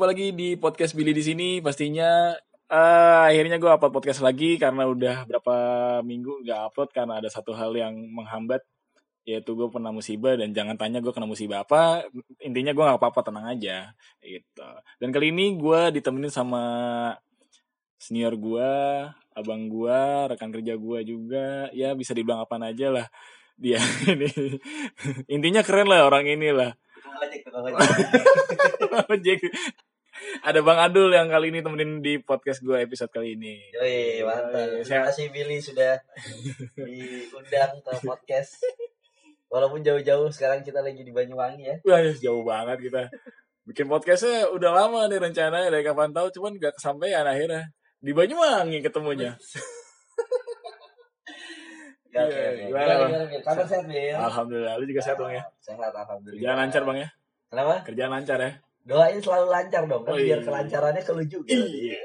Jumpa lagi di podcast Billy di sini. Pastinya. Eh, akhirnya gue upload podcast lagi karena udah berapa minggu nggak upload karena ada satu hal yang menghambat yaitu gue pernah musibah dan jangan tanya gue kena musibah apa intinya gue nggak apa-apa tenang aja gitu. Dan kali ini gue ditemenin sama senior gue abang gue rekan kerja gue juga. Ya bisa dibilang apa aja lah dia ini. Intinya keren lah orang ini lah Tukang ojek, tukang ojek. Ada Bang Adul yang kali ini temenin di podcast gue episode kali ini. Yoi, mantap. Yoi, Terima saya- kasih Billy sudah diundang ke podcast. Walaupun jauh-jauh sekarang kita lagi di Banyuwangi ya. Wah, jauh banget kita. Bikin podcastnya udah lama nih rencananya dari kapan tahu, cuman gak kesampaian akhirnya. Di Banyuwangi ketemunya. Ya, oke, oke. gimana, Gimana, Bang? gimana, Bil? Kabar sehat, Bil? Alhamdulillah, lu juga sehat bang ya. Sehat, alhamdulillah. Kerjaan lancar bang ya. Kenapa? Kerjaan lancar ya. Doain selalu lancar dong, kan Oh, biar iya. kelancarannya ke lu juga. Iya.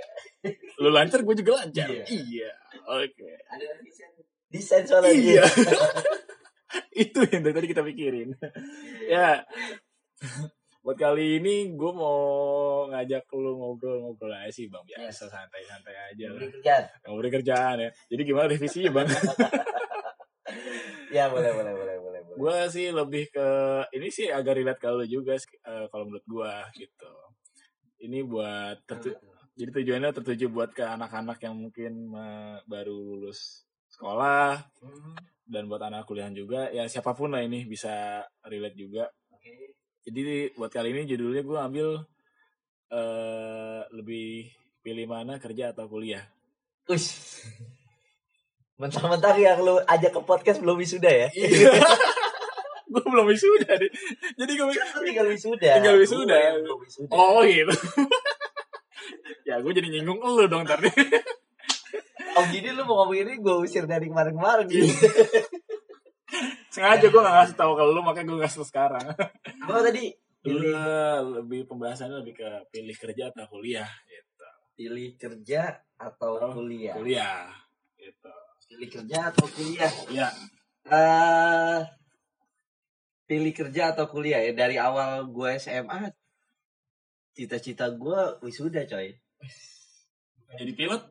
Lu lancar, gue juga lancar. Iya. Iya. Oke. Ada desain, desain soalnya. Iya. Itu yang dari tadi kita pikirin. ya. Buat kali ini gue mau ngajak lu ngobrol-ngobrol aja sih bang biasa santai-santai aja lah. Beli kerjaan. Ngobrol kerjaan ya. Jadi gimana revisinya bang? Ya, boleh, boleh, boleh, boleh. Gue sih lebih ke ini sih agak relate ke lu juga eh, kalau menurut gue gitu. Ini buat tertu- jadi tujuannya tertuju buat ke anak-anak yang mungkin baru lulus sekolah Hmm, dan buat anak kuliahan juga ya siapa pun lah ini bisa relate juga. Jadi buat kali ini judulnya gue ambil eh lebih pilih mana kerja atau kuliah. Ush. Mentang-mentang yang lu ajak ke podcast belum wisuda ya? gue belum wisuda deh. Jadi gue Kan tinggal wisuda. Tinggal wisuda. Oh gitu. ya gue jadi nyinggung lu dong tadi. Oh gini lu mau ngomong ini gue usir dari kemarin-kemarin gitu. Sengaja gue gak ngasih tahu ke lu makanya gue ngasih sekarang. Gue tadi pilih, lebih pembahasannya lebih ke pilih kerja atau kuliah gitu. pilih kerja atau Oh, kuliah. Kuliah gitu. Pilih kerja atau kuliah. Ya, eh pilih kerja atau kuliah ya dari awal gue SMA cita-cita gue wisuda coy. jadi pilot.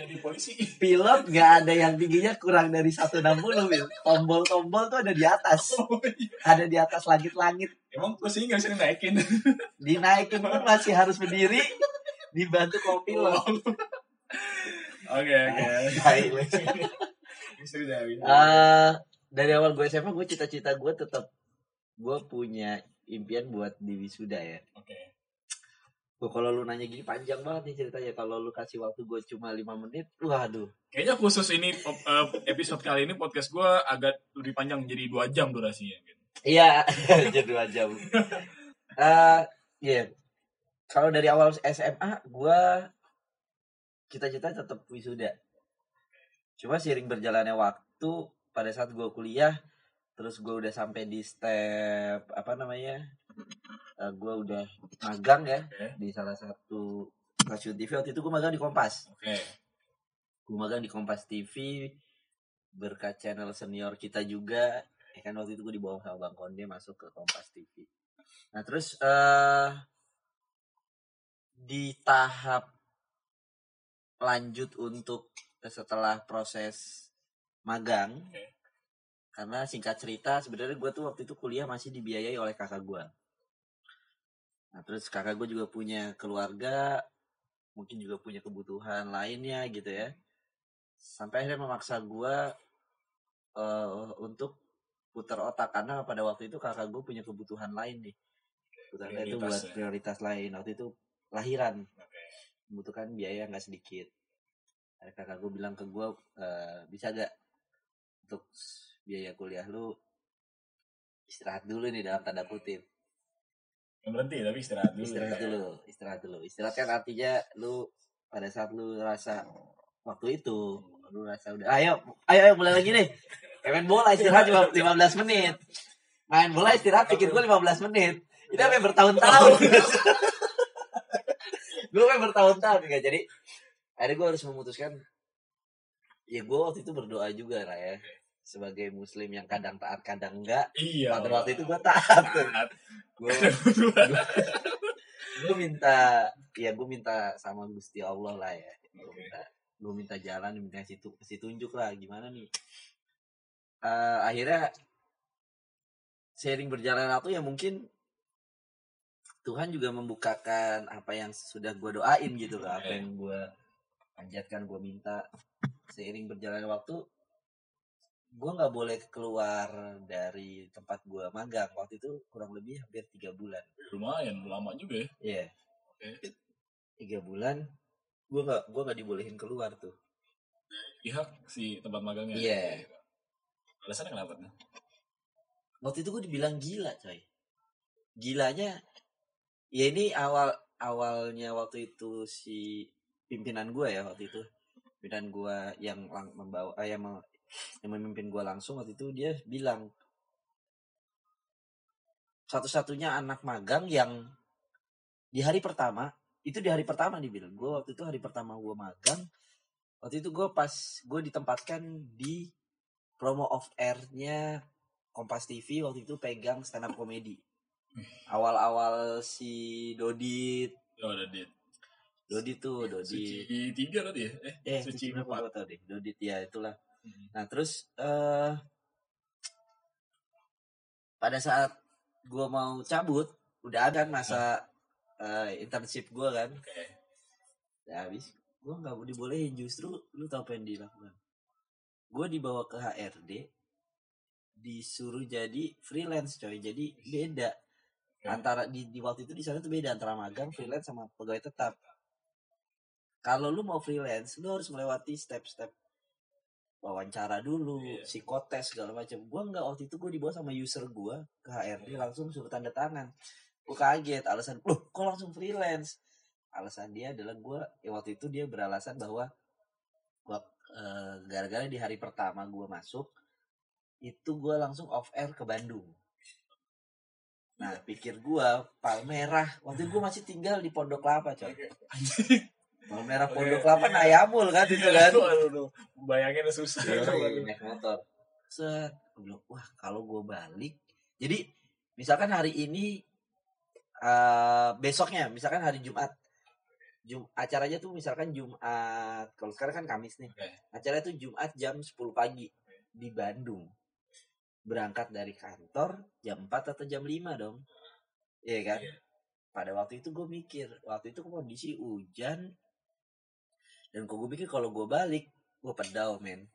jadi polisi. Pilot nggak ada yang tingginya kurang dari 160 Bil. Tombol-tombol tuh ada di atas. Ada di atas langit-langit. Emang kursinya gak bisa dinaikin. Dinaikin pun masih harus berdiri dibantu kopilot. Oke oke. Lu. Wisuda, wisuda. Dari awal gue SMA gue cita-cita gue tetap gue punya impian buat di wisuda ya. Oke. Gue kalau lu nanya gini panjang banget nih ceritanya. Kalau lu kasih waktu gue cuma lima menit, waduh. Kayaknya khusus ini eh, episode kali ini podcast gue agak lebih panjang jadi dua jam durasinya. Gitu. Iya, jadi dua jam. Eh, iya. Kalau dari awal SMA gue cita-cita tetap wisuda. Cuma seiring berjalannya waktu pada saat gue kuliah, terus gue udah sampai di step apa namanya? Eh, gue udah magang ya Oke. di salah satu stasiun TV waktu itu gue magang di Kompas. Oke. gue magang di Kompas TV berkat channel senior kita juga ya kan waktu itu gue dibawa sama Bang Konde masuk ke Kompas TV nah terus eh di tahap lanjut untuk setelah proses magang. Oke. karena singkat cerita sebenarnya gue tuh waktu itu kuliah masih dibiayai oleh kakak gue nah terus kakak gue juga punya keluarga mungkin juga punya kebutuhan lainnya gitu ya. Sampai akhirnya memaksa gue eh, untuk putar otak. Karena pada waktu itu kakak gue punya kebutuhan lain nih. Kebutuhan itu buat ya. prioritas lain. Waktu itu lahiran. Oke. membutuhkan biaya nggak sedikit. Akhirnya kakak gue bilang ke gue "Eh, bisa gak untuk biaya kuliah lu istirahat dulu nih dalam tanda kutip. Berhenti tapi istirahat dulu. istirahat ya. dulu istirahat dulu. Istirahat kan artinya lu pada saat lu rasa waktu itu lu rasa udah ayo ayo ayo mulai lagi nih. Main bola istirahat cuma 15 menit. Main bola istirahat pikir gue 15 menit. Itu sampai bertahun-tahun? Gue sampai bertahun-tahun ya jadi akhirnya gue harus memutuskan ya gue waktu itu berdoa juga lah ya sebagai muslim yang kadang taat kadang enggak. Iya. pada waktu itu gue taat gue gue minta ya gue minta sama Gusti Allah lah ya. Gue Oke. minta gue minta jalan minta kasih, tu- kasih tunjuk lah gimana nih? Eh, akhirnya sering berjalan waktu ya mungkin Tuhan juga membukakan apa yang sudah gue doain gitu loh apa yang gue panjatkan gue minta. Seiring berjalan waktu gue nggak boleh keluar dari tempat gue magang waktu itu kurang lebih hampir tiga bulan Lumayan, lama juga ya. Iya. Oke. Tiga bulan gue nggak gue nggak dibolehin keluar tuh. Pihak si tempat magangnya. Iya. Alasannya kenapa? tuh? Waktu itu gue dibilang gila coy. Gilanya ya ini awal awalnya waktu itu si pimpinan gue ya waktu itu pimpinan gue yang lang- membawa eh, yang, yang memimpin gue langsung waktu itu dia bilang satu-satunya anak magang yang di hari pertama itu di hari pertama nih bilang gue waktu itu hari pertama gue magang waktu itu gue pas gue ditempatkan di promo off airnya Kompas TV waktu itu pegang stand up komedi awal-awal si Dodit Oh, udah dit. Dodit tuh Dodit Suci tiga tadi ya? Eh, eh suci suci berapa empat. deh Dodit ya itulah Hmm. nah terus eh pada saat gue mau cabut udah ada masa eh, internship gue kan. Oke. ya habis gue nggak dibolehin justru lu tau apa yang dilakukan? Gue dibawa ke HRD disuruh jadi freelance coy. Jadi beda. Antara di, di waktu itu di sana tuh beda antara magang freelance sama pegawai tetap. Kalau lu mau freelance lu harus melewati step-step wawancara dulu Iya. psikotes segala macam. Gua nggak waktu itu gue dibawa sama user gua ke HRD langsung suruh tanda tangan. Gue kaget alasan loh kok langsung freelance? Alasan dia adalah gua ya waktu itu dia beralasan bahwa gua eh, gara-gara di hari pertama gua masuk itu gua langsung off air ke Bandung. Nah pikir gua Palmerah waktu itu gua masih tinggal di Pondok Kelapa coy Palmerah Oke, Pondok Kelapa iya. Nayamul kan itu kan Aduh, aduh, aduh. Bayanginnya susah. Naik motor set bilang wah kalau gue balik jadi misalkan hari ini eh besoknya misalkan hari Jumat Jum acaranya tuh misalkan Jumat kalau sekarang kan Kamis nih Oke. acaranya tuh Jumat jam 10 pagi di Bandung berangkat dari kantor jam 4 atau jam 5 dong iya kan Iya. pada waktu itu gue mikir waktu itu kondisi hujan dan kok gue mikir kalau gue balik gue pedal men.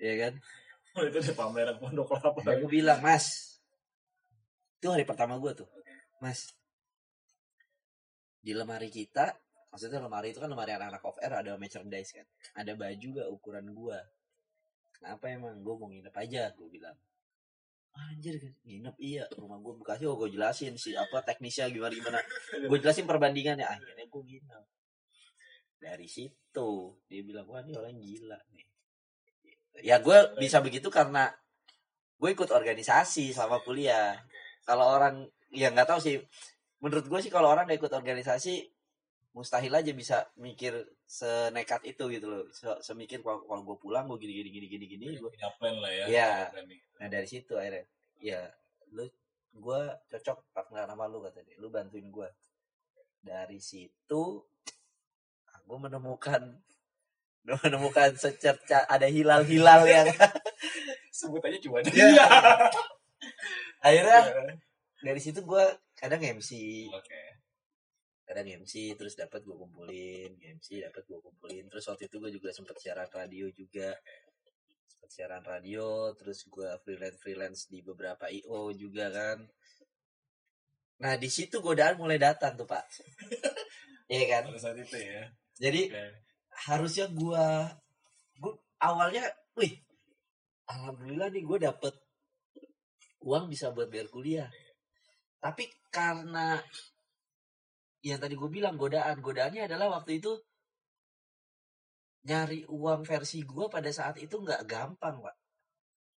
Iya kan? Oh, itu di pameran pondok kelapa. dan gue bilang mas. Itu hari pertama gue tuh mas. Di lemari kita maksudnya lemari itu kan lemari anak-anak off air ada merchandise kan. Ada baju gak ukuran gue kenapa emang? Gue mau nginep aja gue bilang. Anjir kan nginep? Iya rumah gue bekasi. Oh gue jelasin si apa teknisnya gimana gimana gue jelasin perbandingannya. Akhirnya gue nginep dari situ. Dia bilang wah ini orang gila nih. Ya gue bisa begitu karena gue ikut organisasi selama kuliah. kalau orang ya nggak tahu sih. Menurut gue sih kalau orang nggak ikut organisasi mustahil aja bisa mikir senekat itu gitu loh. Se- semikir kalau kalau gue pulang gue gini gini gini gini gini gue Punya plan lah ya. Nih. nah dari situ akhirnya. Ya lu gue cocok partner sama lu kata dia. Lu bantuin gue dari situ gue menemukan gue menemukan secerca ada hilal-hilal yang Sebut aja cuma dia. Iya. akhirnya dari situ gue kadang MC Oke. kadang MC terus dapat gue kumpulin MC dapat gue kumpulin terus waktu itu gue juga sempet siaran radio juga sempet siaran radio terus gue freelance freelance di beberapa IO juga kan nah di situ godaan mulai datang tuh pak Iya kan Pada saat itu ya. Jadi Oke. harusnya gue gue awalnya wih alhamdulillah nih gue dapet uang bisa buat bayar kuliah. Tapi karena yang tadi gue bilang godaan. Godaannya adalah waktu itu nyari uang versi gue pada saat itu nggak gampang pak.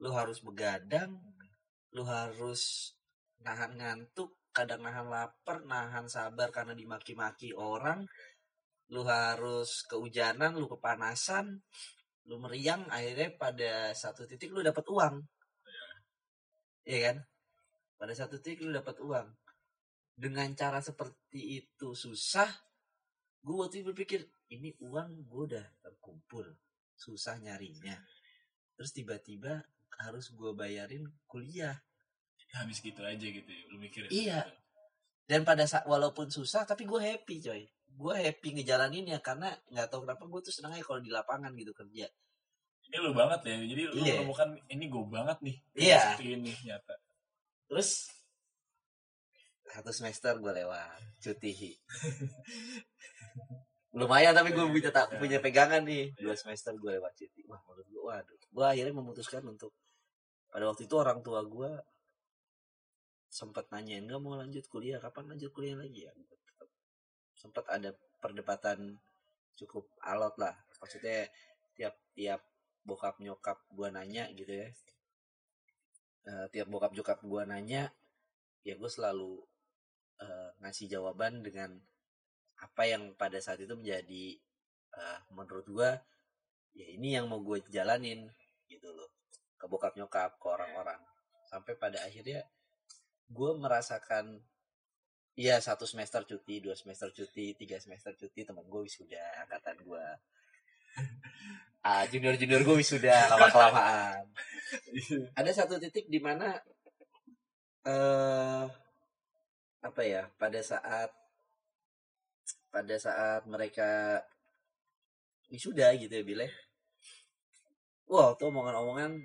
Lu harus begadang lu harus nahan ngantuk kadang nahan lapar nahan sabar karena dimaki-maki orang lu harus kehujanan lu kepanasan lu meriang akhirnya pada satu titik lu dapat uang. Iya kan? Pada satu titik lu dapat uang. Dengan cara seperti itu susah gue waktu itu berpikir ini uang gue udah terkumpul susah nyarinya. Terus tiba-tiba harus gue bayarin kuliah. Habis gitu aja gitu ya lu mikir Iya. dan pada saat walaupun susah tapi gue happy coy gue happy ngejalaninnya karena nggak tahu kenapa gue tuh senangnya kalau di lapangan gitu kerja. Ini lu banget ya jadi lu Iya. menemukan ini gue banget nih Iya. seperti ini nyata. Terus satu semester gue lewat cuti. Lumayan tapi gue punya tak punya pegangan nih. Dua semester gue lewat cuti. Wah menurut gue waduh. Gue akhirnya memutuskan untuk pada waktu itu orang tua gue sempat nanyain nggak mau lanjut kuliah kapan lanjut kuliah lagi ya sempat ada perdebatan cukup alot lah. Maksudnya tiap tiap bokap nyokap gue nanya gitu ya. Eh, tiap bokap nyokap gue nanya ya gue selalu eh, ngasih jawaban dengan apa yang pada saat itu menjadi eh, menurut gue ya ini yang mau gue jalanin gitu loh. Ke bokap nyokap ke orang-orang. Sampai pada akhirnya gue merasakan Iya satu semester cuti, dua semester cuti, tiga semester cuti teman gue wisuda angkatan gue. Ah junior junior gue wisuda lama kelamaan. Ada satu titik di mana eh apa ya pada saat pada saat mereka wisuda gitu ya bile. Wah tuh omongan-omongan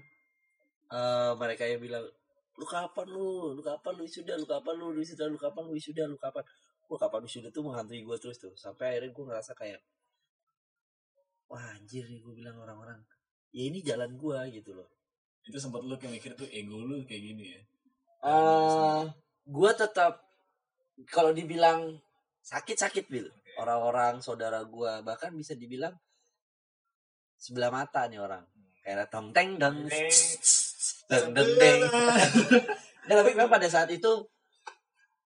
eh mereka yang bilang lu kapan lu? Lu kapan lu wisuda? Lu kapan lu wisuda? Lu kapan lu wisuda? Lu kapan? Gua kapan wisuda tuh menghantui gue terus tuh. Sampai akhirnya gue ngerasa kayak wah anjir nih gue bilang orang-orang. Ya ini jalan gua gitu loh. Itu sempat lu kayak mikir tuh ego lu kayak gini ya? Eh gue tetap kalau dibilang sakit-sakit bil. Orang-orang saudara gua bahkan bisa dibilang sebelah mata nih orang. Kayak tong teng deng deng deng deng. Nah, tapi memang pada saat itu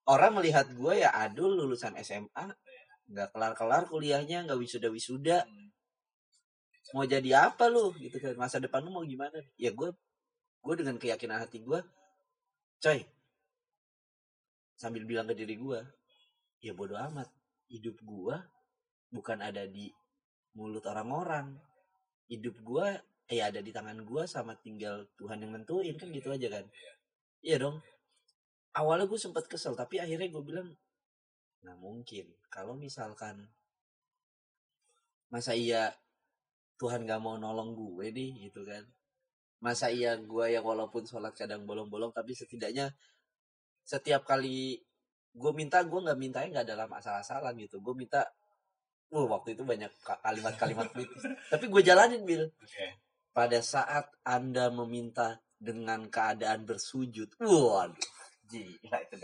orang melihat gue ya adul lulusan SMA nggak kelar-kelar kuliahnya nggak wisuda wisuda mau jadi apa lu? Gitu kan masa depan lu mau gimana? Ya gue gue dengan keyakinan hati gue coy sambil bilang ke diri gue ya bodoh amat hidup gue bukan ada di mulut orang-orang. Hidup gue ya ada di tangan gue sama tinggal Tuhan yang nentuin kan gitu aja kan. iya. Dong. Awalnya gue sempat kesel tapi akhirnya gue bilang nggak mungkin. Kalau misalkan masa iya Tuhan gak mau nolong gue nih gitu kan. Masa iya gue yang walaupun sholat kadang bolong-bolong tapi setidaknya setiap kali gue minta gue nggak mintanya nggak dalam asal-asalan gitu. Gue minta Wah, waktu itu banyak ka- kalimat-kalimat kritis tapi gue jalanin bil. Oke pada saat anda meminta dengan keadaan bersujud waduh gila itu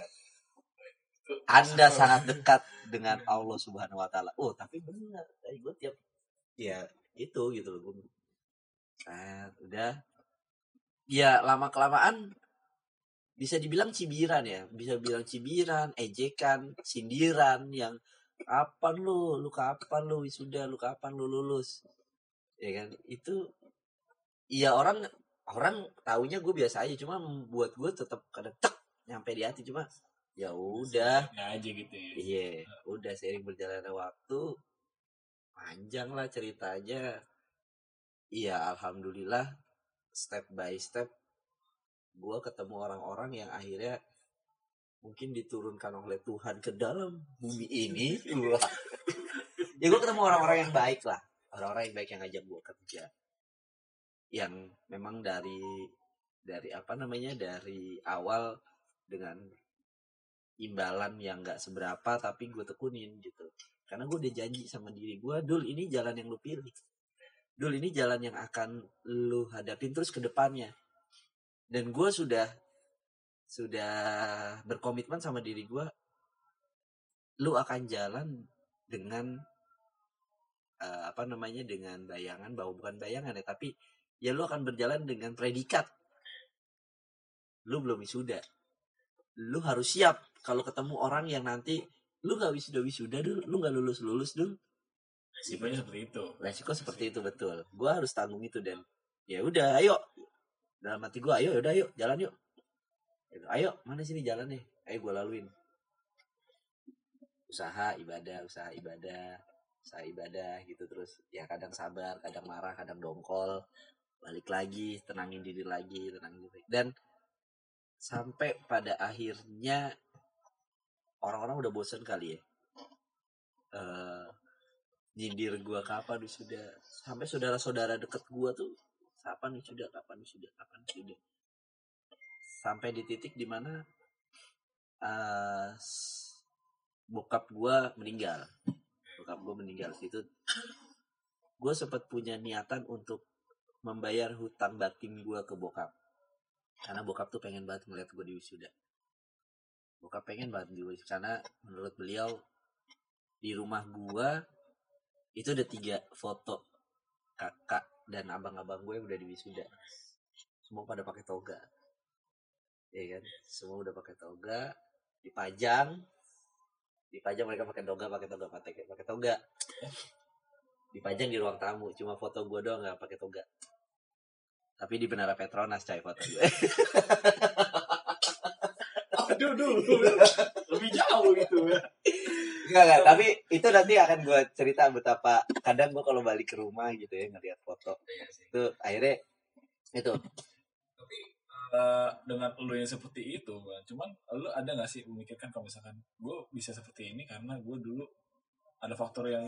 anda sangat dekat dengan Allah Subhanahu Wa Taala. Oh tapi benar tadi gue tiap ya itu gitu loh nah, udah. Ya lama kelamaan bisa dibilang cibiran ya bisa bilang cibiran ejekan sindiran yang kapan lu? Lu kapan lu? Wisuda lu kapan lu lulus? Ya kan? Itu iya orang orang taunya gue biasa aja cuma buat gue tetap kadang tek nyampe di hati cuma ya udah. Aja gitu ya. Iya udah seiring berjalannya waktu panjang lah ceritanya. Iya alhamdulillah step by step gue ketemu orang-orang yang akhirnya mungkin diturunkan oleh Tuhan ke dalam bumi ini. Wah. ya gue ketemu orang-orang yang baik lah. Orang-orang yang baik yang ngajak gue kerja yang memang dari dari apa namanya dari awal dengan imbalan yang gak seberapa tapi gue tekunin gitu. Karena gue udah janji sama diri gue dul ini jalan yang lu pilih. Dul ini jalan yang akan lu hadapin terus ke depannya. Dan gue sudah sudah berkomitmen sama diri gue lu akan jalan dengan eh, apa namanya dengan bayangan bahwa bukan bayangan ya tapi ya lu akan berjalan dengan predikat. Lu belum wisuda. Lu harus siap kalau ketemu orang yang nanti lu gak wisuda wisuda dulu lu gak lulus lulus dulu resikonya seperti itu. Resiko seperti itu betul. Gue harus tanggung itu dan. Ya udah ayo. Dalam hati gue ayo udah ayo. Jalan yuk. Gitu, ayo mana sini jalan nih ayo gue laluin. Usaha ibadah usaha ibadah usaha ibadah gitu terus. Ya kadang sabar kadang marah kadang dongkol balik lagi tenangin diri lagi tenangin diri dan sampai pada akhirnya orang-orang udah bosen kali ya. Eh nyindir gua kapan sudah? Sampai saudara-saudara deket gua tuh kapan sudah? Kapan nih sudah? Kapan sudah? Sampai di titik di mana eh bokap gua meninggal. Bokap gua meninggal. Itu gue sempat punya niatan untuk membayar hutang batin gua ke bokap. Karena bokap tuh pengen banget ngeliat gue di wisuda. Bokap pengen banget di wisuda karena menurut beliau di rumah gua itu ada tiga foto kakak dan abang-abang gue udah di wisuda. Semua pada pakai toga. Ya kan? Semua udah pakai toga dipajang. Dipajang mereka pakai toga pakai toga pakai pakai toga dipajang di ruang tamu cuma foto gue doang nggak pakai toga tapi di Menara Petronas coy foto gue Aduh, dulu. Lebih jauh gitu ya. Enggak, enggak. Tapi itu nanti akan gue cerita betapa kadang gue kalau balik ke rumah gitu ya ngeliat foto. Itu akhirnya itu Eh, dengan lu yang seperti itu, cuman lu ada gak sih memikirkan kalau misalkan gue bisa seperti ini karena gue dulu ada faktor yang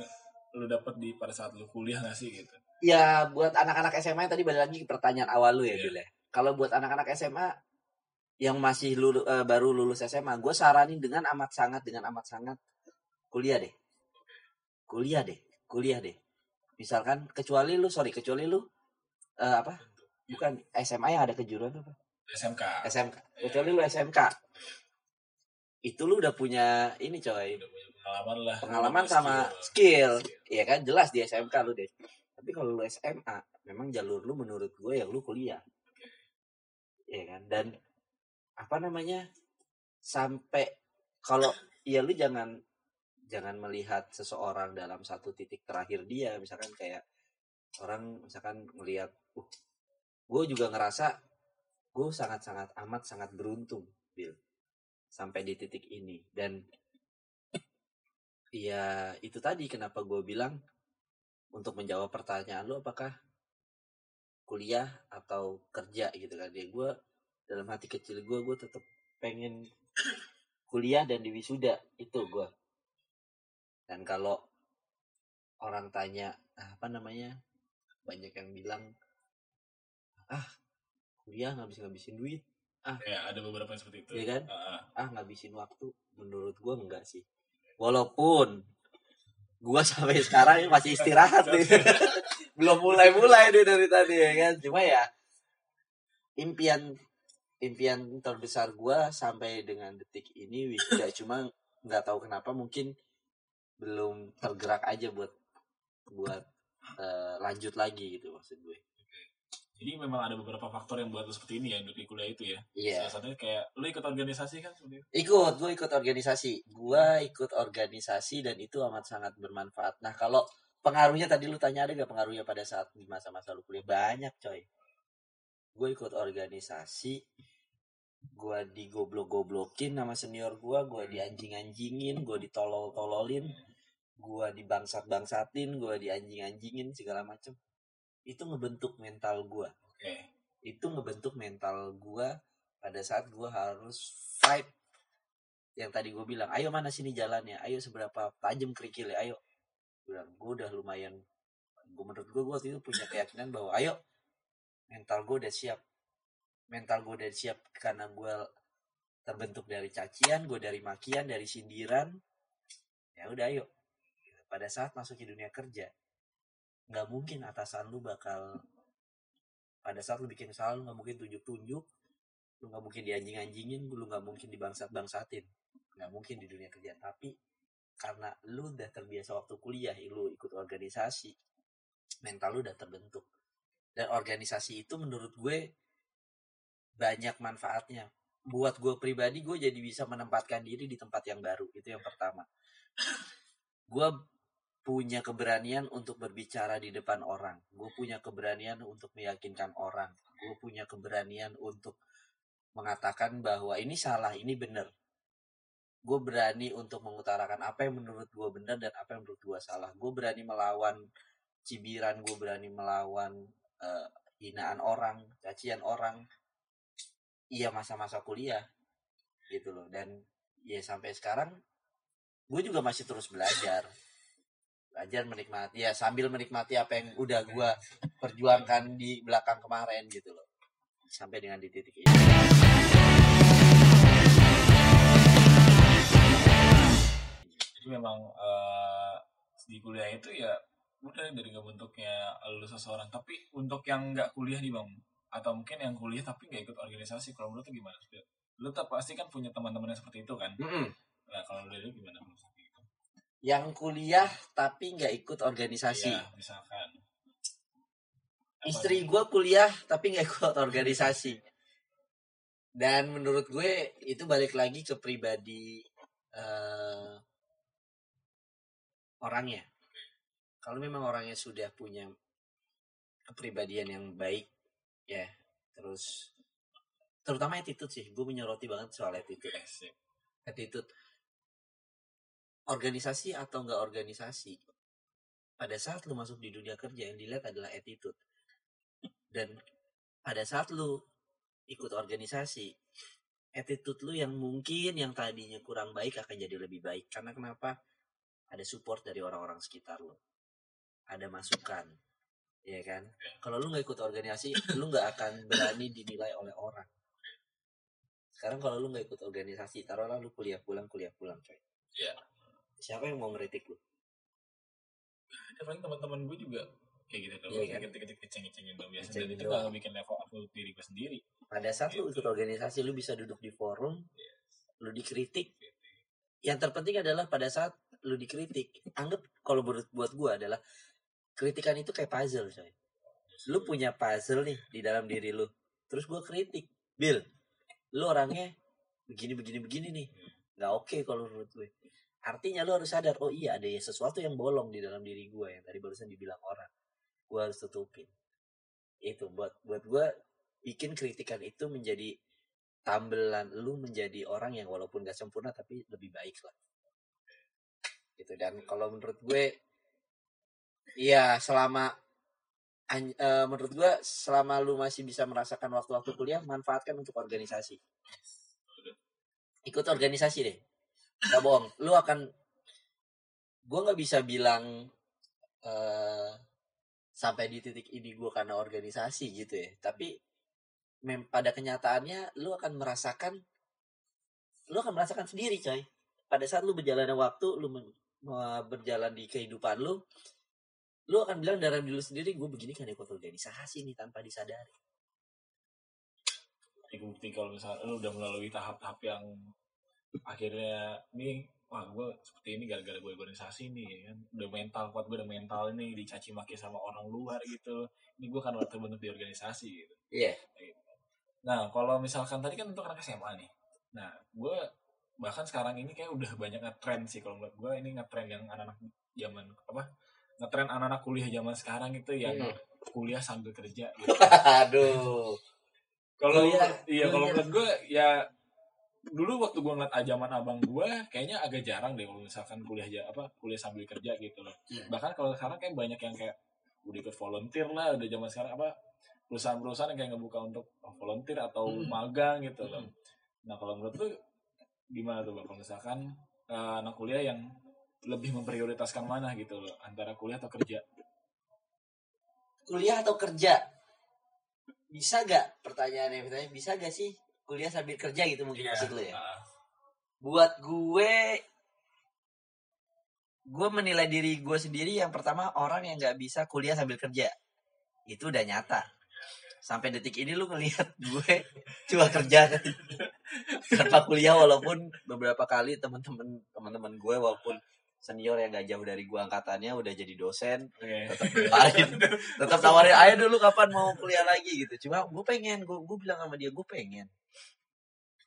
lu dapat di pada saat lu kuliah gak sih gitu? ya buat anak-anak SMA yang tadi balik lagi ke pertanyaan awal lu ya, Iya. Bil ya. Kalau buat anak-anak SMA yang masih lulu, eh, baru lulus SMA, gue saranin dengan amat sangat dengan amat sangat kuliah deh. Kuliah deh, kuliah deh. Misalkan kecuali lu, sorry, kecuali lu eh, apa? Bukan SMA yang ada kejuruan apa? SMK. SMK. Kecuali lu SMK. Itu lu udah punya ini coy, Udah punya pengalaman lah. pengalaman sama skill. skill. Iya kan jelas di SMK lu deh. Tapi kalau lu SMA, memang jalur lu menurut gue ya lu kuliah. Iya kan? Dan apa namanya? Sampai kalau ya lu jangan jangan melihat seseorang dalam satu titik terakhir dia, misalkan kayak orang misalkan ngelihat, uh, gue juga ngerasa gue sangat-sangat amat sangat beruntung, Bill, sampai di titik ini. Dan ya itu tadi kenapa gue bilang untuk menjawab pertanyaan lu apakah kuliah atau kerja gitu kan ya gue dalam hati kecil gue gue tetap pengen kuliah dan di wisuda itu gue dan kalau orang tanya ah, apa namanya banyak yang bilang ah kuliah nggak bisa ngabisin duit Ya, ada beberapa yang seperti itu. Iya kan? Ah, ah. ah ngabisin waktu menurut gue enggak sih walaupun gue sampai sekarang masih istirahat nih. Belum mulai-mulai nih dari tadi ya kan? Cuma ya impian impian terbesar gue sampai dengan detik ini wisuda cuma nggak tahu kenapa mungkin belum tergerak aja buat buat eh, lanjut lagi gitu maksud gue Jadi memang ada beberapa faktor yang buat lu seperti ini ya untuk di kuliah itu ya. iya Salah satunya kayak lu ikut organisasi kan itu. Ikut, gue ikut organisasi. Gue ikut organisasi dan itu amat sangat bermanfaat. Nah kalau pengaruhnya tadi lu tanya ada gak pengaruhnya pada saat di masa-masa lu kuliah? Banyak coy. Gue ikut organisasi, gue digoblok-goblokin sama senior gue, gue dianjing-anjingin, gue ditolol-tololin, gue dibangsat-bangsatin, gue dianjing-anjingin segala macem. Itu ngebentuk mental gue Oke. itu ngebentuk mental gua pada saat gua harus fight. Yang tadi gue bilang ayo mana sini jalannya? Ayo seberapa tajam kerikilnya? Ayo. Bilang gue udah lumayan. Gue menurut gue gue waktu itu punya keyakinan bahwa ayo mental gue udah siap. Mental gue udah siap karena gue terbentuk dari cacian gue dari makian dari sindiran. Ya udah ayo. Pada saat masuk ke dunia kerja nggak mungkin atasan lu bakal pada saat lu bikin salah lu nggak mungkin tunjuk-tunjuk lu nggak mungkin dianjing-anjingin lu nggak mungkin dibangsat-bangsatin. Nggak mungkin di dunia kerja. Tapi karena lu udah terbiasa waktu kuliah lu ikut organisasi mental lu udah terbentuk. Dan organisasi itu menurut gue banyak manfaatnya. Buat gue pribadi gue jadi bisa menempatkan diri di tempat yang baru. Itu yang pertama. Gue punya keberanian untuk berbicara di depan orang. Gue punya keberanian untuk meyakinkan orang. Gue punya keberanian untuk mengatakan bahwa ini salah, ini benar. Gue berani untuk mengutarakan apa yang menurut gue benar dan apa yang menurut gue salah gue berani melawan cibiran gue berani melawan eh, hinaan orang cacian orang iya masa-masa kuliah gitu loh dan ya sampai sekarang gue juga masih terus belajar belajar menikmati ya sambil menikmati apa yang udah gue perjuangkan di belakang kemarin gitu loh sampai dengan di titik ini Jadi memang eh, di kuliah itu ya udah dari bentuknya lu seseorang. Tapi untuk yang nggak kuliah nih bang, atau mungkin yang kuliah tapi nggak ikut organisasi, kalau menurut lu gimana? Lu tak pasti kan punya teman-teman yang seperti itu kan? Nah kalau dari lu gimana? Yang kuliah tapi nggak ikut organisasi. Iya, misalkan. Apa? istri gue kuliah tapi nggak ikut organisasi. Dan menurut gue itu balik lagi ke pribadi eh, orangnya. Kalau memang orangnya sudah punya kepribadian yang baik ya terus terutama attitude sih. Gue menyoroti banget soal attitude. Attitude organisasi atau enggak organisasi? Pada saat lu masuk di dunia kerja yang dilihat adalah attitude. Dan pada saat lu ikut organisasi attitude lu yang mungkin yang tadinya kurang baik akan jadi lebih baik. Karena kenapa? Ada support dari orang-orang sekitar lu. Ada masukan ya kan? Kalau lu nggak ikut organisasi lu nggak akan berani dinilai oleh orang. Sekarang kalau lu nggak ikut organisasi taruhlah lu kuliah pulang kuliah pulang coy. Iya. Siapa yang mau ngeritik lu? Ya, paling teman-teman gue juga kayak gitu tuh. Iya, kan? Ketik-ketik keceng-kecengin bang biasa. Dan itu gak bikin level up lu diri gue sendiri. pada saat lu Gitu. ikut organisasi lu bisa duduk di forum lu dikritik. Yang terpenting adalah pada saat lu dikritik anggap kalau menurut buat gua adalah kritikan itu kayak puzzle coy. Lu punya puzzle nih di dalam diri lu terus gua kritik. Bill lu orangnya begini begini begini nih. Nggak oke kalau menurut gue artinya lu harus sadar oh iya ada ya sesuatu yang bolong di dalam diri gue yang tadi barusan dibilang orang. Gua harus tutupin. Itu buat buat gua bikin kritikan itu menjadi tambelan lu menjadi orang yang walaupun gak sempurna tapi lebih baik lah. Gitu dan kalau menurut gue iya selama an- eh, menurut gue selama lu masih bisa merasakan waktu-waktu kuliah manfaatkan untuk organisasi. Ikut organisasi deh gak bohong. Lu akan gue nggak bisa bilang eh sampai di titik ini gue karena organisasi gitu ya. Tapi mem pada kenyataannya lu akan merasakan lu akan merasakan sendiri coy. Pada saat lu berjalannya waktu lu berjalan di kehidupan lu lu akan bilang dalam diri lu sendiri gue begini kan ikut organisasi nih tanpa disadari. Bukti kalau misalnya lu udah melalui tahap-tahap yang akhirnya nih wah gue seperti ini gara-gara gue organisasi nih ya kan udah mental kuat gue udah mental ini dicaci maki sama orang luar gitu ini gue kan terbentuk di organisasi gitu iya Nah, kalau misalkan tadi kan untuk anak SMA nih. Nah, gue bahkan sekarang ini kayak udah banyak ngetrend sih kalau menurut gue ini ngetrend yang anak-anak zaman apa? Ngetrend anak-anak kuliah zaman sekarang itu yang Hmm. kuliah sambil kerja gitu. aduh Kalau iya kalau menurut gue ya dulu waktu gue ngeliat ajaman abang gue kayaknya agak jarang deh kalau misalkan kuliah aja apa kuliah sambil kerja gitu loh. Hmm. Bahkan kalau sekarang kayak banyak yang kayak udah ikut volunteer lah udah zaman sekarang apa perusahaan-perusahaan yang kayak ngebuka untuk volunteer atau Hmm. magang gitu loh. Hmm. Nah kalau menurut lu gimana tuh bang kalau misalkan eh, anak kuliah yang lebih memprioritaskan mana gitu loh antara kuliah atau kerja? kuliah atau kerja bisa gak pertanyaannya pertanyaan bisa gak sih kuliah sambil kerja gitu mungkin maksud lu ya? Ah, buat gue gue menilai diri gue sendiri yang pertama orang yang nggak bisa kuliah sambil kerja. Itu udah nyata. Sampai detik ini lu ngelihat gue cuma kerja tanpa kuliah walaupun beberapa kali teman-teman teman-teman gue walaupun senior yang gak jauh dari gue angkatannya udah jadi dosen tetap nawarin tetap nawarin ayo dulu kapan mau kuliah lagi? gitu. Cuma gue pengen gue gue bilang sama dia gue pengen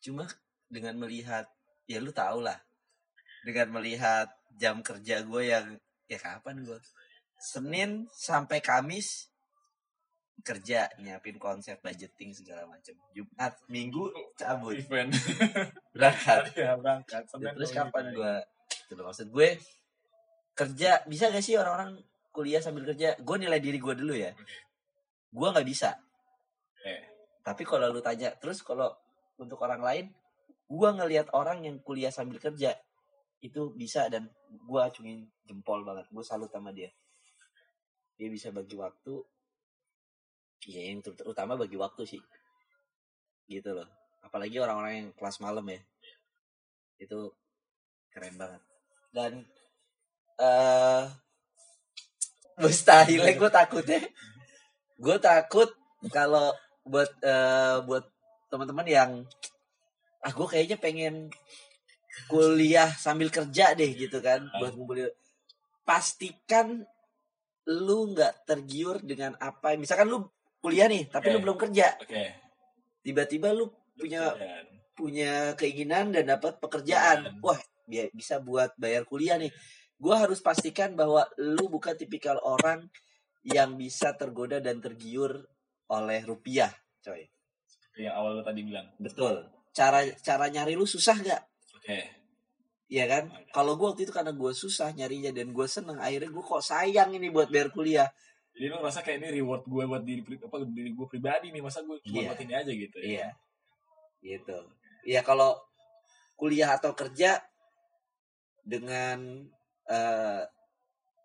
cuma dengan melihat ya lu tau lah. Dengan melihat jam kerja gue yang ya kapan gue Senin sampai Kamis kerja nyiapin konsep budgeting segala macam. Jumat Minggu cabut. Event. Berangkat. Ya berangkat. Senin terus kapan gue itu maksud gue kerja bisa gak sih orang-orang kuliah sambil kerja? Gue nilai diri gue dulu ya. Gue nggak bisa. Eh. tapi kalau lu tanya terus kalau untuk orang lain gue ngelihat orang yang kuliah sambil kerja itu bisa dan gue acungin jempol banget gue salut sama dia. Dia bisa bagi waktu ya yang ter- terutama bagi waktu sih. Gitu loh. Apalagi orang-orang yang kelas malam ya. Itu keren banget. Dan eh mustahil gue takutnya. Gue takut kalau buat eh buat teman-teman yang ah gue kayaknya pengen kuliah sambil kerja deh gitu kan Ah. buat ngumpulin pastikan lu nggak tergiur dengan apa misalkan lu kuliah nih tapi lu Oke. belum kerja oke tiba-tiba lu punya punya keinginan dan dapat pekerjaan. Wah, bi- bisa buat bayar kuliah nih. Gua harus pastikan bahwa lu bukan tipikal orang yang bisa tergoda dan tergiur oleh rupiah, coy. Yang awal lo tadi bilang Betul. Cara cara nyari lu susah gak? oke Iya kan? Kalau gua waktu itu karena gua susah nyarinya dan gua seneng, akhirnya gua kok sayang ini buat bayar kuliah. jadi lo ngerasa kayak ini reward gue buat diri apa diri gue pribadi nih masa gue cuma Iya. buat ini aja gitu ya Iya. Gitu. Iya kalau kuliah atau kerja dengan eh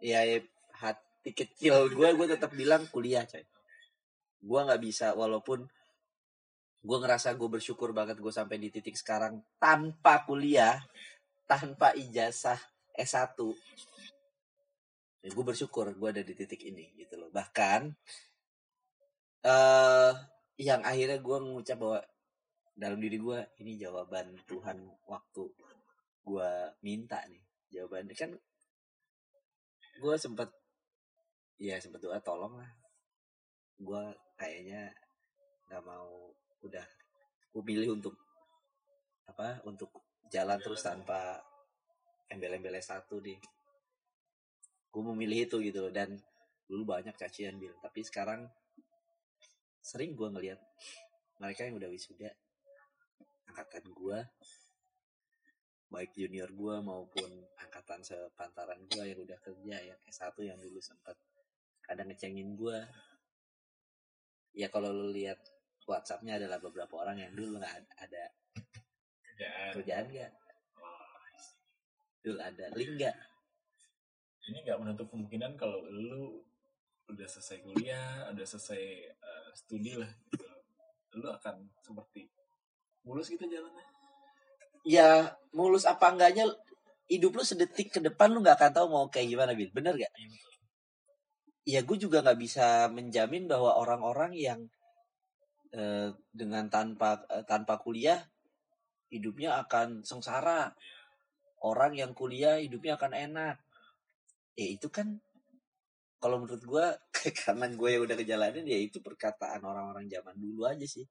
ya hati kecil gue gue tetap bilang kuliah coy. Gue nggak bisa walaupun gue ngerasa gue bersyukur banget gue sampai di titik sekarang tanpa kuliah, tanpa ijazah S1. Ya, gue bersyukur gue ada di titik ini gitu loh. Bahkan eh yang akhirnya gue mengucap bahwa dalam diri gue ini jawaban Tuhan waktu gue minta nih jawabannya kan gue sempet ya sempet doa tolong lah gue kayaknya nggak mau udah gue pilih untuk apa untuk jalan terus tanpa embel-embel satu nih gue memilih itu gitu loh. Dan dulu banyak cacian bil tapi sekarang sering gue ngelihat mereka yang udah wisuda angkatan gue baik junior gue maupun angkatan sepantaran gue yang udah kerja yang S1 yang dulu sempat kadang ngecengin gue ya kalau lu lihat WhatsAppnya adalah beberapa orang yang dulu nggak ada, kerjaan. kerjaan nggak? Dulu ada link nggak? Ini nggak menutup kemungkinan kalau lu udah selesai kuliah udah selesai eh, studi lah gitu. lu akan seperti mulus gitu jalannya? Ya mulus apa enggaknya hidup lu sedetik ke depan lu nggak akan tahu mau kayak gimana bil. Bener gak ya gue juga nggak bisa menjamin bahwa orang-orang yang eh, dengan tanpa eh, tanpa kuliah hidupnya akan sengsara. Orang yang kuliah hidupnya akan enak. Ya itu kan kalau menurut gue karena gue yang udah kejalanin ya itu perkataan orang-orang zaman dulu aja sih.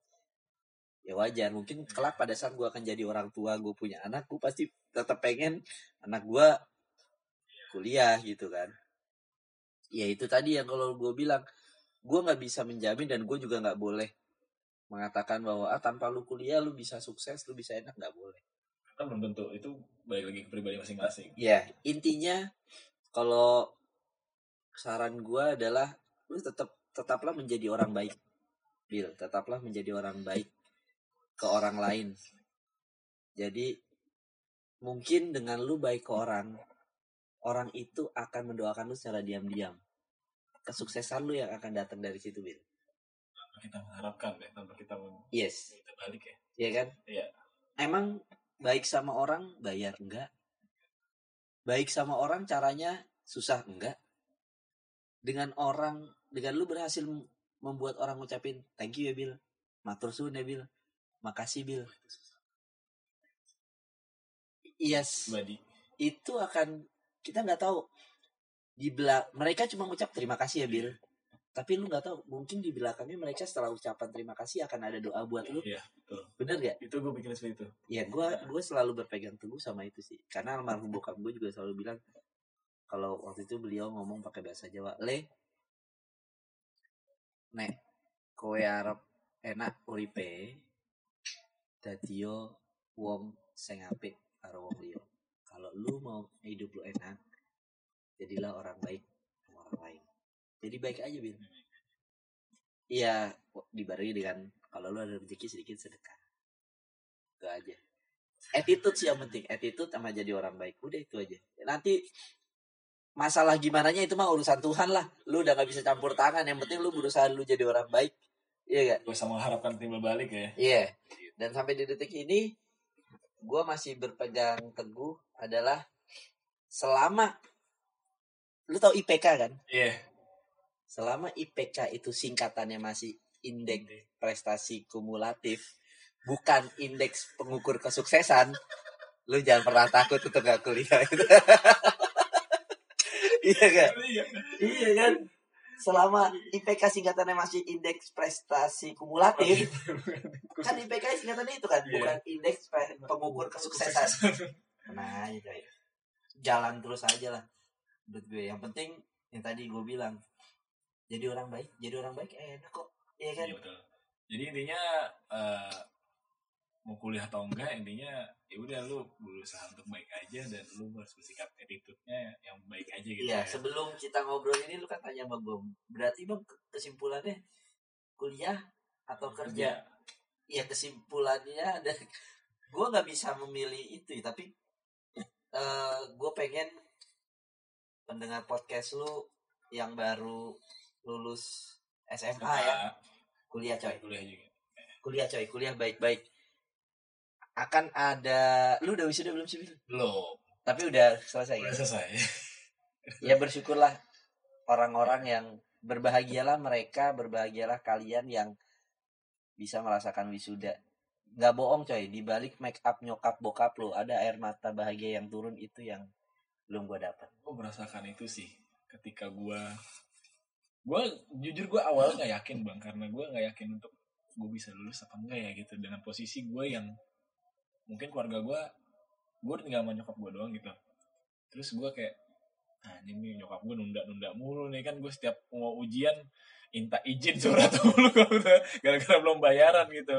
Ya wajar mungkin kelak pada saat gue akan jadi orang tua gue punya anak gue pasti tetap pengen anak gue kuliah gitu kan. Ya itu tadi yang kalau gue bilang gue nggak bisa menjamin dan gue juga nggak boleh mengatakan bahwa ah tanpa lu kuliah lu bisa sukses lu bisa enak nggak boleh. Kan belum tentu itu balik lagi ke pribadi masing-masing. Ya intinya kalau saran gue adalah lu tetap tetaplah menjadi orang baik Bill tetaplah menjadi orang baik ke orang lain. Jadi mungkin dengan lu baik ke orang orang itu akan mendoakan lu secara diam-diam. Kesuksesan lu yang akan datang dari situ Bill kita mengharapkan ya tanpa kita minta yes. balik ya. Iya kan? Iya. emang baik sama orang bayar enggak? Baik sama orang caranya susah enggak? Dengan orang dengan lu berhasil membuat orang ngucapin thank you ya Bill matur suwun ya Bill makasih Bill yes. Pribadi. Itu akan kita nggak tahu. Di belak mereka cuma ngucap terima kasih ya Bill tapi lu nggak tahu mungkin di belakangnya mereka setelah ucapan terima kasih akan ada doa buat lu. Iya betul. Bener gak itu gue pikir seperti itu. Ya gue gue selalu berpegang teguh sama itu sih. Karena almarhum bokap gue juga selalu bilang kalau waktu itu beliau ngomong pakai bahasa Jawa le nek kowe arep enak uripe dadio wong sing apik karo wong liya. Kalau lu mau hidup lu enak jadilah orang baik sama orang lain jadi baik aja bil iya dibarengi dengan kalau lu ada rezeki sedikit sedekah. Itu aja. Attitude sih yang penting. Attitude sama jadi orang baik. Udah itu aja. Nanti masalah gimana nya itu mah urusan Tuhan lah. Lu udah gak bisa campur tangan. Yang penting lu berusaha lu jadi orang baik. Iya gak Gak usah mengharapkan timbal balik ya. iya. Dan sampai di detik ini gue masih berpegang teguh adalah selama lu tau IPK kan? Iya. Selama IPK itu singkatannya masih indeks prestasi kumulatif bukan indeks pengukur kesuksesan lu jangan pernah takut untuk gak kuliah. Iya kan? Iya. iya kan? Selama IPK singkatannya masih indeks prestasi kumulatif kan IPK singkatannya itu kan Iya. bukan indeks pengukur kesuksesan. Nah aja coy jalan terus aja lah. Menurut gue yang penting yang tadi gue bilang jadi orang baik jadi orang baik enak kok iya kan Iya betul. Jadi intinya eh, mau kuliah atau enggak intinya ya udah lu berusaha untuk baik aja dan lu harus bersikap attitude-nya yang baik aja gitu. Iya, ya. sebelum kita ngobrol ini lu kan tanya sama gue. Berarti Bang ke- kesimpulannya kuliah atau kerja? Iya, kesimpulannya ada gue nggak bisa memilih itu, ya, tapi eh gue pengen pendengar podcast lu yang baru lulus SMA ya, kuliah coy. Kuliah juga. Kuliah coy, kuliah baik-baik. Akan ada lu udah wisuda belum sih? Belum. Tapi udah selesai Udah ya? selesai. ya bersyukurlah orang-orang yang berbahagialah mereka berbahagialah kalian yang bisa merasakan wisuda nggak bohong coy di balik make up nyokap bokap lo ada air mata bahagia yang turun itu yang belum gue dapat gue merasakan itu sih ketika gue gue jujur gue awal nggak yakin bang karena gue nggak yakin untuk gue bisa lulus apa enggak ya gitu. Dengan posisi gue yang mungkin keluarga gue gue tinggal sama nyokap gue doang gitu. Terus gue kayak ah ini nih nyokap gue nunda-nunda mulu nih. Kan gue setiap mau ujian minta izin surat udah gara-gara belum bayaran gitu.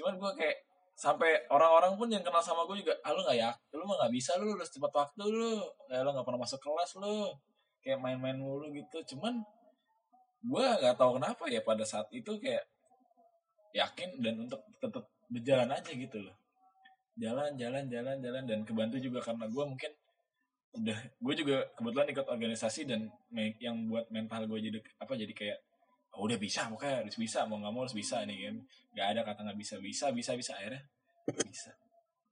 Cuman gue kayak sampai orang-orang pun yang kenal sama gue juga ah lu nggak ya lu mah nggak bisa lu lulus tepat waktu lu. Kayak lu nggak pernah masuk kelas lu. Kayak main-main mulu gitu. Cuman gue nggak tahu kenapa ya pada saat itu kayak yakin dan untuk tetap berjalan aja gitu loh. Jalan jalan jalan jalan dan kebantu juga karena gue mungkin udah gue juga kebetulan ikut organisasi dan yang buat mental gue jadi apa jadi kayak oh, udah bisa pokoknya harus bisa mau nggak mau harus bisa nih kan. Nggak ada kata nggak bisa bisa bisa bisa akhirnya bisa.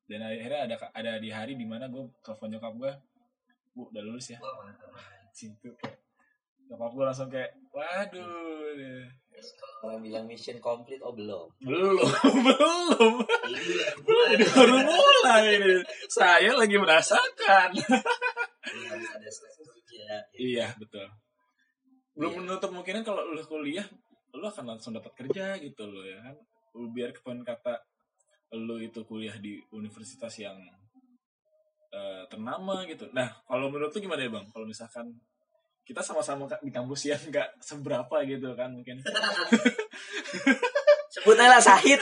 Dan akhirnya ada ada di hari di mana gue telepon nyokap gue bu udah lulus ya? Cintu nyokap gue langsung kayak waduh. Orang bilang mission complete oh belum. Belum belum. Iya, Ini baru mulai ini. Saya lagi merasakan. Kerja. iya betul. Belum Iya. menutup kemungkinan kalau lu kuliah lu akan langsung dapat kerja gitu loh ya kan? Lu biar kepun kata lu itu kuliah di universitas yang eh, ternama gitu. Nah kalau menurut lu gimana ya bang? Kalau misalkan kita sama-sama di kampus yang nggak seberapa gitu kan mungkin. Sebut aja lah Sahid.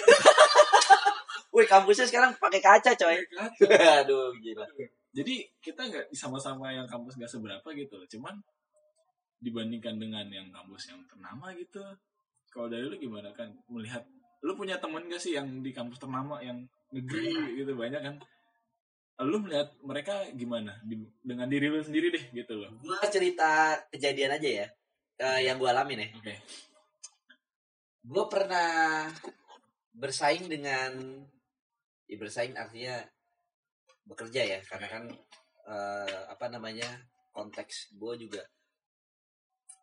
Wih kampusnya sekarang pakai kaca coy. Aduh gila. Jadi kita nggak sama-sama yang kampus nggak seberapa gitu loh. Cuman dibandingkan dengan yang kampus yang ternama gitu kalau dari lu gimana kan? Melihat lu punya temen gak sih yang di kampus ternama yang negeri gitu banyak kan lu melihat mereka gimana? Di- dengan diri lu sendiri deh gitu loh. Gue cerita kejadian aja ya eh, yang gue alamin ya. Oke. Gue pernah bersaing dengan ya bersaing artinya bekerja ya karena kan eh, apa namanya konteks gue juga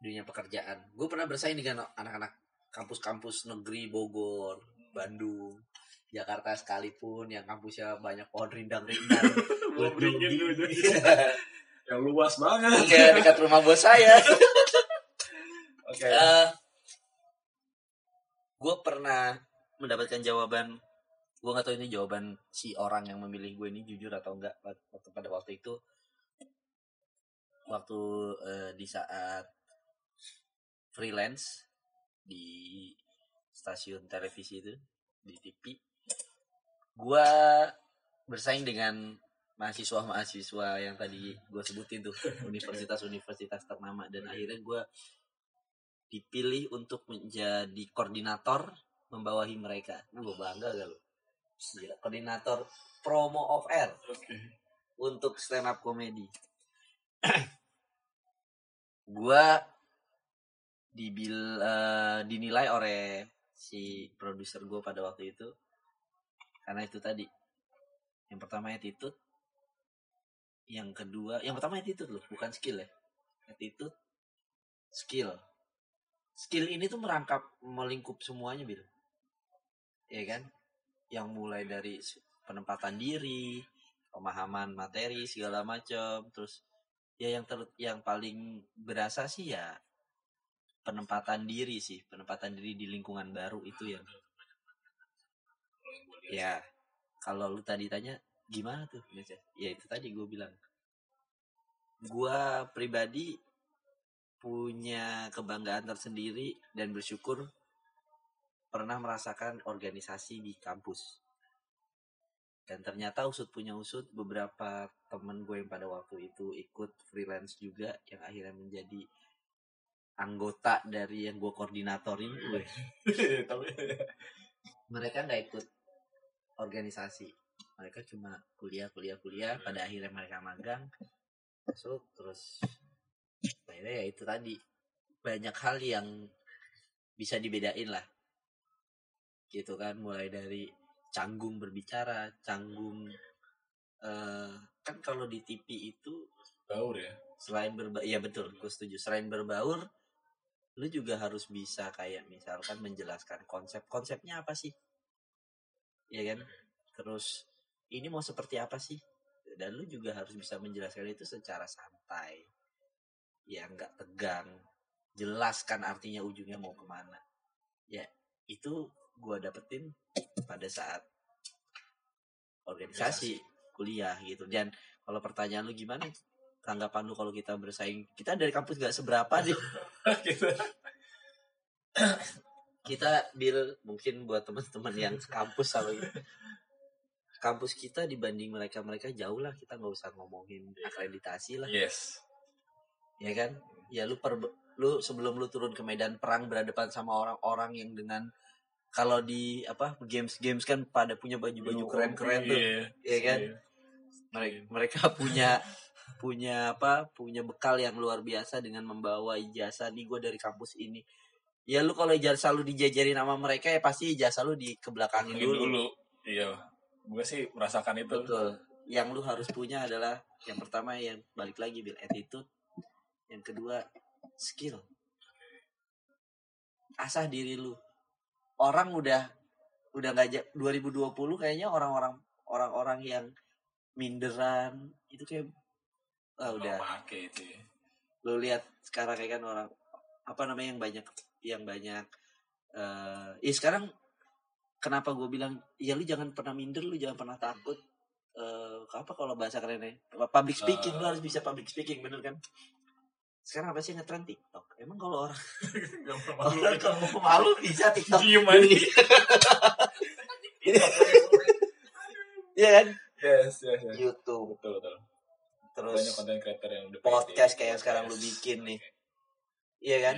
dunia pekerjaan. Gue pernah bersaing dengan anak-anak kampus-kampus negeri Bogor Bandung Jakarta sekalipun yang kampusnya banyak pohon rindang-rindang. Tuh, tuh. Iya, yang luas banget. Kayak dekat rumah bos saya. Oke. Gue pernah mendapatkan jawaban gue nggak tahu ini jawaban si orang yang memilih gue ini jujur atau enggak waktu pada waktu itu. Waktu eh, di saat freelance di stasiun televisi itu di TV gua bersaing dengan mahasiswa-mahasiswa yang tadi gue sebutin tuh universitas-universitas ternama dan akhirnya gue dipilih untuk menjadi koordinator membawahi mereka. Gue bangga gak lo? Gila, koordinator promo of air Oke. untuk stand up comedy. gua dibil eh, dinilai oleh si produser gue pada waktu itu karena itu tadi. Yang pertama attitude yang kedua yang pertama attitude loh bukan skill ya. Attitude skill. Skill ini tuh merangkap melingkup semuanya bil. Ya kan? Yang mulai dari penempatan diri pemahaman materi segala macam. Terus ya yang ter yang paling berasa sih ya penempatan diri sih. Penempatan diri di lingkungan baru itu yang ya kalau lu tadi tanya gimana tuh? Ya itu tadi gue bilang. Gua pribadi punya kebanggaan tersendiri dan bersyukur pernah merasakan organisasi di kampus. Dan ternyata usut punya usut beberapa temen gue yang pada waktu itu ikut freelance juga yang akhirnya menjadi anggota dari yang gue koordinatorin. Gue mereka nggak ikut organisasi. Mereka cuma kuliah kuliah kuliah. Pada akhirnya mereka magang masuk terus akhirnya ya itu tadi. Banyak hal yang bisa dibedain lah. Gitu kan mulai dari canggung berbicara canggung eh kan kalau di TV itu baur ya. selain berba ya betul gue setuju. Selain berbaur lu juga harus bisa kayak misalkan menjelaskan konsep. Konsepnya apa sih ya kan? Terus ini mau seperti apa sih? Dan lu juga harus bisa menjelaskan itu secara santai. Ya nggak tegang. Jelaskan artinya ujungnya mau ke mana. Ya itu gua dapetin pada saat organisasi kuliah gitu. Dan kalau pertanyaan lu gimana? Tanggapan lu kalau kita bersaing? Kita dari kampus nggak seberapa sih? Gitu. kita bil mungkin buat teman-teman yang kampus sama gitu. kampus kita dibanding mereka mereka jauh lah kita nggak usah ngomongin akreditasi lah Yes. ya kan ya lu per lu sebelum lu turun ke medan perang berhadapan sama orang-orang yang dengan kalau di apa games games kan pada punya baju-baju keren-keren tuh Iya. ya kan Iya. mereka, mereka punya punya apa punya bekal yang luar biasa dengan membawa ijazah nih gue dari kampus ini ya lu kalau ijazah lu dijajarin sama mereka ya pasti ijazah lu dikebelakangin dulu. dulu. Iya. Gue sih merasakan itu. betul yang lu harus punya adalah yang pertama yang balik lagi bil attitude yang kedua skill asah diri lu orang udah udah nggak ja- 2020 kayaknya orang-orang orang-orang yang minderan itu kayak ah, udah ya. lu lihat sekarang kayak kan orang apa namanya yang banyak yang banyak eh ya sekarang kenapa gue bilang ya lu jangan pernah minder lu jangan pernah takut. Eh apa kalau bahasa kerennya public speaking lu Eh. harus bisa public speaking bener kan? Sekarang apa sih yang ngetren TikTok. Emang kalau orang orang kalau mau malu bisa TikTok. Diem aja. Iya. Kan? Yes, yes, yes. YouTube. Betul, betul. terus Banyak konten creator yang udah podcast pede. kayak yang sekarang lu bikin nih. Iya kan?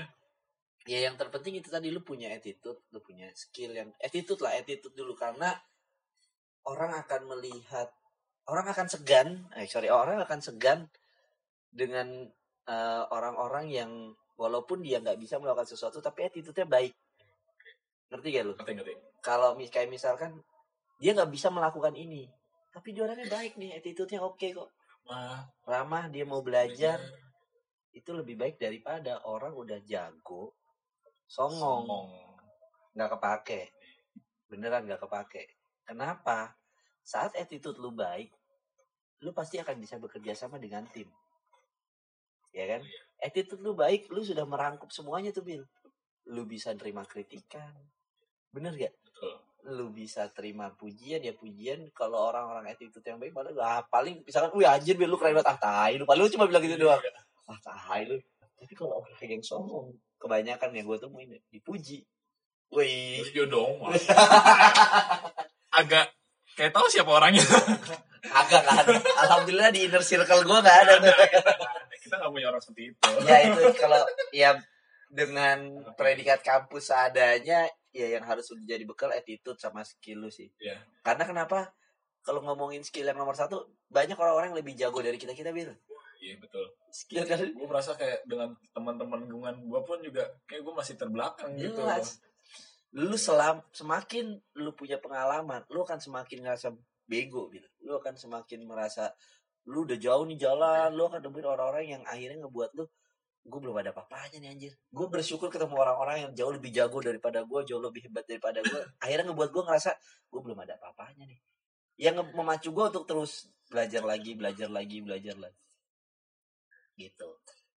Ya yang terpenting itu tadi lu punya attitude, lu punya skill yang attitude lah, attitude dulu karena orang akan melihat orang akan segan, eh sorry, orang akan segan dengan eh, orang-orang yang walaupun dia nggak bisa melakukan sesuatu tapi attitude-nya baik. Ngerti gak lu? Ngerti, ngerti. Kalau mis- kayak misalkan dia nggak bisa melakukan ini, tapi dia orangnya baik nih, attitude-nya oke kok. Wah, Ramah, dia mau belajar, itu lebih baik daripada orang udah jago songong. Ngomong. nggak kepake. Beneran nggak kepake. Kenapa? Saat attitude lu baik lu pasti akan bisa bekerja sama dengan tim. Ya kan? Attitude lu baik lu sudah merangkup semuanya tuh Bil. Lu bisa terima kritikan. Bener gak Betul. lu bisa terima pujian ya pujian. Kalau orang-orang attitude yang baik malah ah, paling misalkan wih anjir Bil lu keren banget. Ah tai lu paling lu cuma bilang gitu doang. Ah tai lu. Tapi kalau orang yang songong kebanyakan yang gue temuin ya, dipuji Wih. Terus dong. Agak kayak tahu siapa orangnya. Agak kan. Alhamdulillah di inner circle gue gak ada tuh. Kita nggak punya orang seperti itu. ya itu kalau ya dengan predikat kampus seadanya ya yang harus jadi bekal attitude sama skill lu sih. Iya. Karena kenapa? Kalau ngomongin skill yang nomor satu, banyak orang-orang yang lebih jago dari kita kita bil. Iya betul. Skill kan Gue merasa kayak dengan teman-teman lingkungan gue pun juga kayak gue masih terbelakang gitu. jelas. Lu selam semakin lu punya pengalaman, lu akan semakin ngerasa bego gitu. Lu akan semakin merasa lu udah jauh nih jalan, lu akan nemuin orang-orang yang akhirnya ngebuat lu gue belum ada apa-apanya nih anjir. Gue bersyukur ketemu orang-orang yang jauh lebih jago daripada gue, jauh lebih hebat daripada gue. akhirnya ngebuat gue ngerasa gue belum ada apa-apanya nih. Yang memacu gue untuk terus belajar lagi, belajar lagi, belajar lagi. Gitu.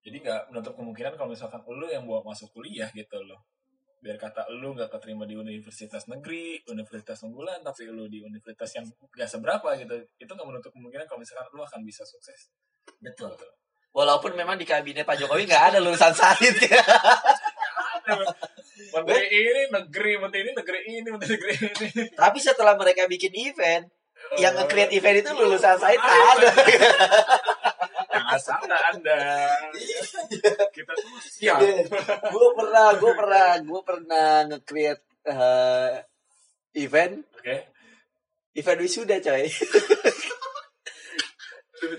Jadi nggak menutup kemungkinan kalau misalkan lu yang bawa masuk kuliah gitu loh. Biar kata lu nggak keterima di universitas negeri, universitas unggulan, tapi lu di universitas yang gak seberapa gitu. Itu nggak menutup kemungkinan kalau misalkan lu akan bisa sukses. Betul. Walaupun memang di kabinet Pak Jokowi nggak ada lulusan sahid. Menteri ini negeri, menteri ini negeri ini, menteri negeri ini. Tapi setelah mereka bikin event, yang nge-create event itu lulusan sahid ada. Salah Anda. Kita tuh siap. gue pernah, gue pernah, gue pernah nge-create eh, event, Oke. event wisuda coy.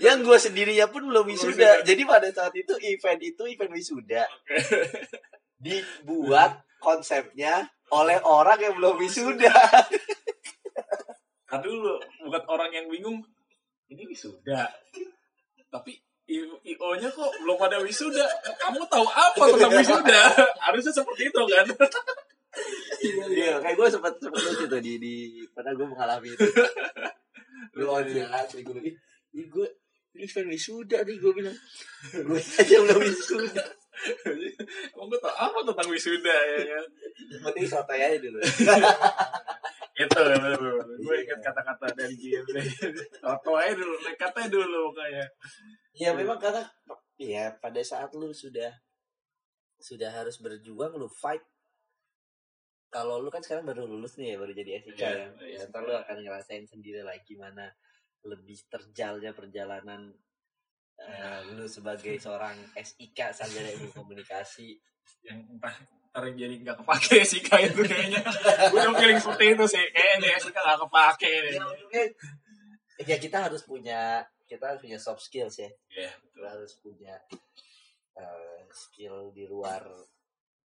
yang gue sendirinya pun belum wisuda. Jadi pada saat itu event itu event wisuda. Dibuat konsepnya oleh orang yang belum wisuda. Kan dulu bukan orang yang bingung. Ini wisuda. Tapi IO-nya kok belum ada wisuda. Kamu tahu apa tentang wisuda? Harusnya seperti itu kan. Iya, kayak gue sempat sempat lucu tuh di di pada gue mengalami itu. Gue ojek asli gue ih, ih, gue ini kan wisuda nih gue bilang. Gue aja belum wisuda. Kamu gue tahu apa tentang wisuda ya kan? Yang penting sotoy aja dulu. Itu gue ingat kata-kata dari Jim. Toto aja dulu, nekatnya dulu kayak. Ya memang karena ya pada saat lu sudah sudah harus berjuang lu fight kalau lu kan sekarang baru lulus nih ya baru jadi SIK Iya, ya, iya. ya ntar lu akan ngerasain sendiri lah gimana lebih terjalnya perjalanan eh, lu sebagai seorang SIK sarjana ilmu komunikasi. Yang entah ntar jadi nggak kepake kayak itu kayaknya. Gue udah feeling seperti itu sih. Kayaknya sih nggak kepake ya, ya kita harus punya kita harus punya soft skills ya. Iya, kita harus punya eh, skill di luar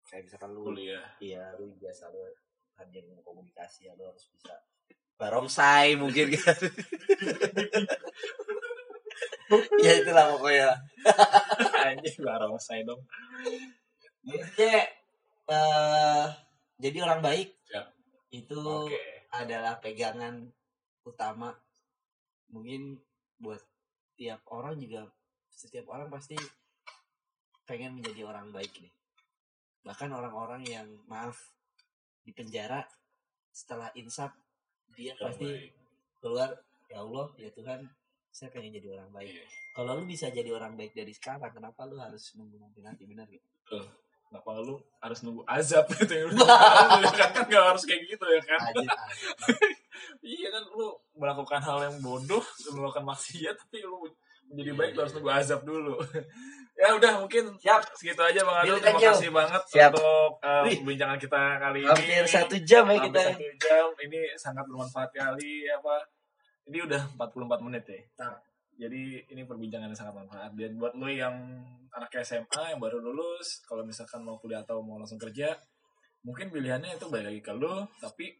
kayak misalkan lu kuliah. Iya, lu biasa lu hadir komunikasi ya lu harus bisa barongsai mungkin kan. ya itulah pokoknya. anjing bareng saya dong Jadi eh jadi orang baik Ya. itu oke adalah pegangan utama mungkin buat tiap orang juga setiap orang pasti pengen menjadi orang baik nih bahkan orang-orang yang maaf di penjara setelah insaf dia Orang pasti baik. keluar ya Allah ya Tuhan saya pengen jadi orang baik. Iya. kalau lu bisa jadi orang baik dari sekarang kenapa lu harus nunggu nanti nanti? Benar gitu kenapa lu harus nunggu azab gitu ya? Kan kan nggak harus kayak gitu ya kan? Iya kan lu melakukan hal yang bodoh lu melakukan maksiat tapi lu menjadi baik lu harus nunggu azab dulu. Ya udah mungkin siap. segitu aja bang Adul. Terima kasih banget Siap. untuk uh, perbincangan kita kali ini. hampir satu jam ya kita satu jam. Ini sangat bermanfaat kali apa ini udah 44 menit ya. Nah. jadi ini perbincangan yang sangat bermanfaat. Dan buat lo yang anak SMA yang baru lulus kalau misalkan mau kuliah atau mau langsung kerja mungkin pilihannya itu balik lagi ke lo tapi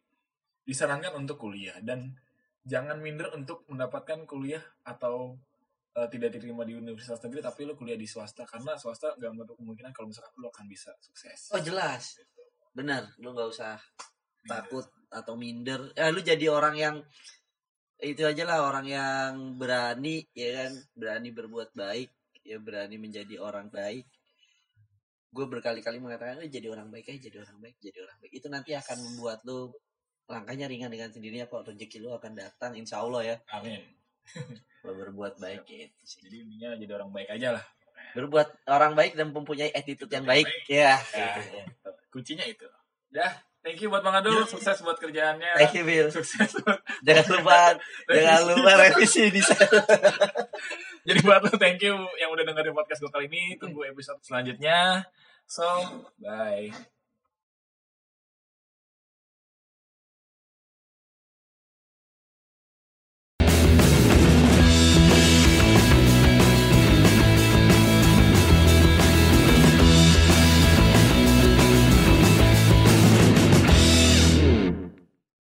disarankan untuk kuliah. Dan jangan minder untuk mendapatkan kuliah atau eh, tidak diterima di universitas negeri tapi lo kuliah di swasta. Karena swasta gak menutup kemungkinan kalau misalkan lo akan bisa sukses. Oh jelas. Benar. Lu nggak usah takut atau minder. Ya lu jadi orang yang itu aja lah orang yang berani ya kan? Berani berbuat baik ya berani menjadi orang baik. Gue berkali-kali mengatakan "Eh, jadi orang baik aja jadi orang baik jadi orang baik. Itu nanti akan membuat lu langkahnya ringan dengan sendirinya kok rezeki lu akan datang insya Allah ya. Amin. Kalau berbuat baik gitu sih. Jadi intinya jadi orang baik aja lah. Berbuat orang baik dan mempunyai attitude yang baik ya. Ya. gitu ya. kuncinya itu. Ya Thank you buat Bang Adul, sukses buat kerjaannya. Thank you, Bill. Sukses Jangan lupa, jangan lupa revisi di sana. Jadi buat lo thank you yang udah dengerin podcast gue kali ini. Tunggu episode selanjutnya. So, bye.